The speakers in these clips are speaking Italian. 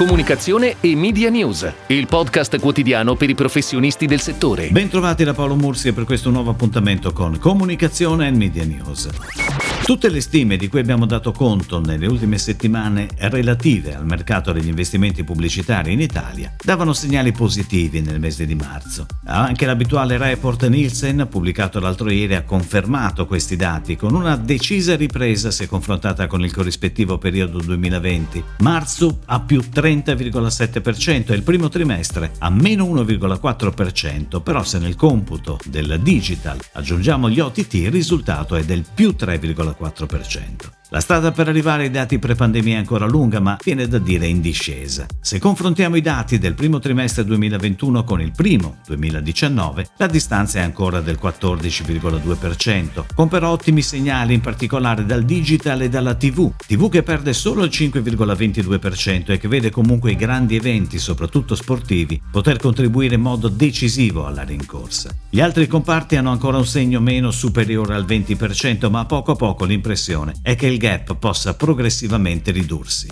comunicazione e media news, il podcast quotidiano per i professionisti del settore. Bentrovati da Paolo Mursi per questo nuovo appuntamento con Comunicazione e Media News. Tutte le stime di cui abbiamo dato conto nelle ultime settimane relative al mercato degli investimenti pubblicitari in Italia davano segnali positivi nel mese di marzo. Anche l'abituale report Nielsen, pubblicato l'altro ieri, ha confermato questi dati con una decisa ripresa se confrontata con il corrispettivo periodo 2020. Marzo a più 30,7% e il primo trimestre a meno 1,4%, però se nel computo del digital aggiungiamo gli OTT il risultato è del più 3,4%. 4%. La strada per arrivare ai dati pre-pandemia è ancora lunga, ma viene da dire in discesa. Se confrontiamo i dati del primo trimestre 2021 con il primo 2019, la distanza è ancora del 14,2%, con però ottimi segnali in particolare dal digital e dalla TV, TV che perde solo il 5,22% e che vede comunque i grandi eventi, soprattutto sportivi, poter contribuire in modo decisivo alla rincorsa. Gli altri comparti hanno ancora un segno meno superiore al 20%, ma poco a poco l'impressione è che il gap possa progressivamente ridursi.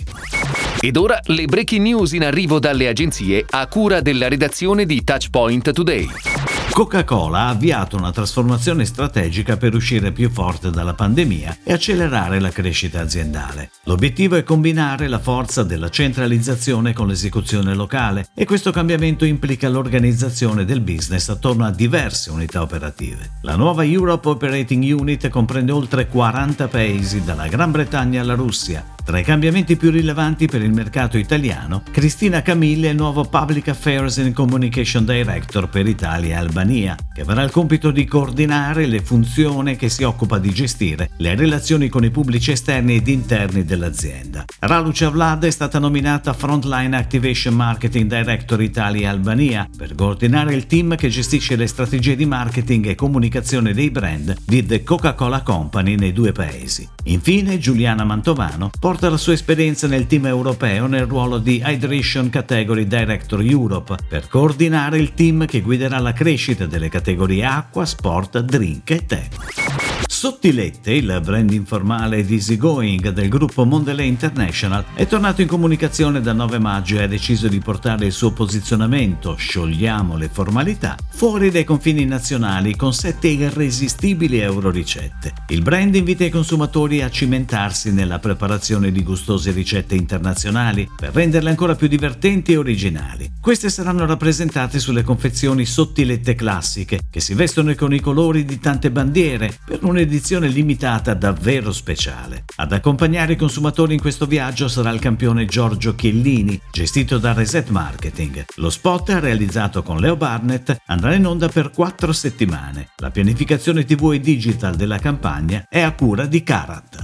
Ed ora le breaking news in arrivo dalle agenzie a cura della redazione di Touchpoint Today. Coca-Cola ha avviato una trasformazione strategica per uscire più forte dalla pandemia e accelerare la crescita aziendale. L'obiettivo è combinare la forza della centralizzazione con l'esecuzione locale e questo cambiamento implica l'organizzazione del business attorno a diverse unità operative. La nuova Europe Operating Unit comprende oltre 40 paesi, dalla Gran Bretagna alla Russia, tra i cambiamenti più rilevanti per il mercato italiano, Cristina Camille è il nuovo Public Affairs and Communication Director per Italia e Albania, che avrà il compito di coordinare le funzioni che si occupa di gestire le relazioni con i pubblici esterni ed interni dell'azienda. Ralucia Vlad è stata nominata Frontline Activation Marketing Director Italia e Albania per coordinare il team che gestisce le strategie di marketing e comunicazione dei brand di The Coca-Cola Company nei due paesi. Infine, Giuliana Mantovano porta porta la sua esperienza nel team europeo nel ruolo di Hydration Category Director Europe per coordinare il team che guiderà la crescita delle categorie acqua, sport, drink e tè. Sottilette, il brand informale di Easygoing del gruppo Mondelez International, è tornato in comunicazione dal 9 maggio e ha deciso di portare il suo posizionamento, sciogliamo le formalità, fuori dai confini nazionali con sette irresistibili euro ricette. Il brand invita i consumatori a cimentarsi nella preparazione di gustose ricette internazionali per renderle ancora più divertenti e originali. Queste saranno rappresentate sulle confezioni sottilette classiche, che si vestono con i colori di tante bandiere per un'edizione un'edizione limitata davvero speciale. Ad accompagnare i consumatori in questo viaggio sarà il campione Giorgio Chiellini, gestito da Reset Marketing. Lo spot, realizzato con Leo Barnett, andrà in onda per quattro settimane. La pianificazione TV e digital della campagna è a cura di Karat.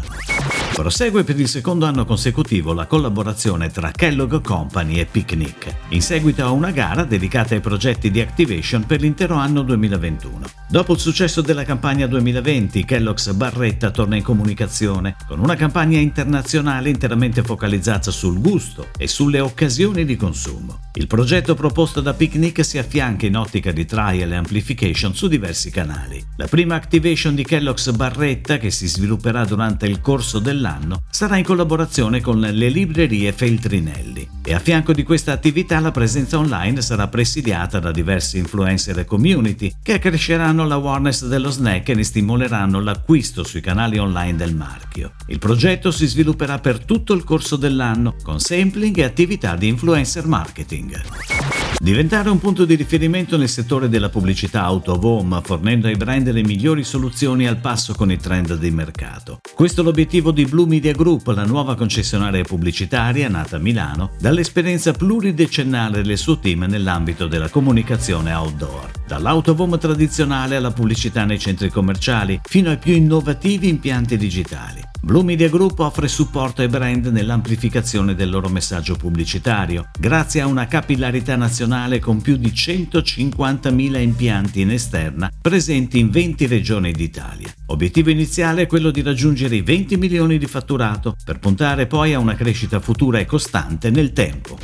Prosegue per il secondo anno consecutivo la collaborazione tra Kellogg Company e Picnic, in seguito a una gara dedicata ai progetti di Activation per l'intero anno 2021. Dopo il successo della campagna 2020, Kellogg's Barretta torna in comunicazione con una campagna internazionale interamente focalizzata sul gusto e sulle occasioni di consumo. Il progetto proposto da Picnic si affianca in ottica di trial e amplification su diversi canali. La prima activation di Kellogg's Barretta, che si svilupperà durante il corso dell'anno, sarà in collaborazione con le librerie Feltrinelli e a fianco di questa attività la presenza online sarà presidiata da diversi influencer e community che accresceranno l'awareness dello snack e ne stimoleranno l'acquisto sui canali online del marchio. Il progetto si svilupperà per tutto il corso dell'anno con sampling e attività di influencer marketing. Diventare un punto di riferimento nel settore della pubblicità out of home, fornendo ai brand le migliori soluzioni al passo con i trend di mercato. Questo è l'obiettivo di Blue Media Group, la nuova concessionaria pubblicitaria nata a Milano dall'esperienza pluridecennale del suo team nell'ambito della comunicazione outdoor. Home tradizionale alla pubblicità nei centri commerciali, fino ai più innovativi impianti digitali. Blue Media Group offre supporto ai brand nell'amplificazione del loro messaggio pubblicitario, grazie a una capillarità nazionale con più di 150.000 impianti in esterna presenti in 20 regioni d'Italia. Obiettivo iniziale è quello di raggiungere i 20 milioni di fatturato, per puntare poi a una crescita futura e costante nel tempo.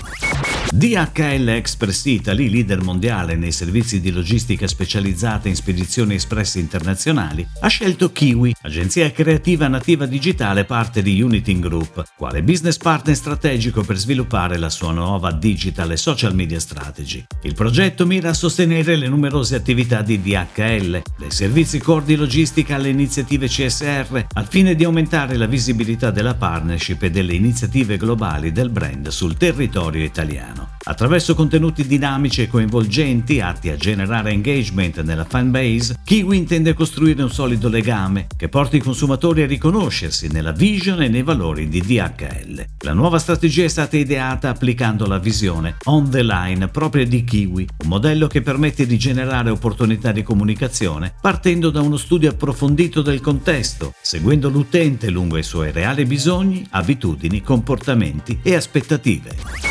DHL Express Italy, leader mondiale nei servizi di logistica specializzata in spedizioni espresse internazionali, ha scelto Kiwi, agenzia creativa nativa digitale parte di Uniting Group, quale business partner strategico per sviluppare la sua nuova digital e social media strategy. Il progetto mira a sostenere le numerose attività di DHL, dai servizi core di logistica alle iniziative CSR, al fine di aumentare la visibilità della partnership e delle iniziative globali del brand sul territorio italiano. Attraverso contenuti dinamici e coinvolgenti atti a generare engagement nella fanbase, Kiwi intende costruire un solido legame che porti i consumatori a riconoscersi nella vision e nei valori di DHL. La nuova strategia è stata ideata applicando la visione on the line propria di Kiwi, un modello che permette di generare opportunità di comunicazione partendo da uno studio approfondito del contesto, seguendo l'utente lungo i suoi reali bisogni, abitudini, comportamenti e aspettative.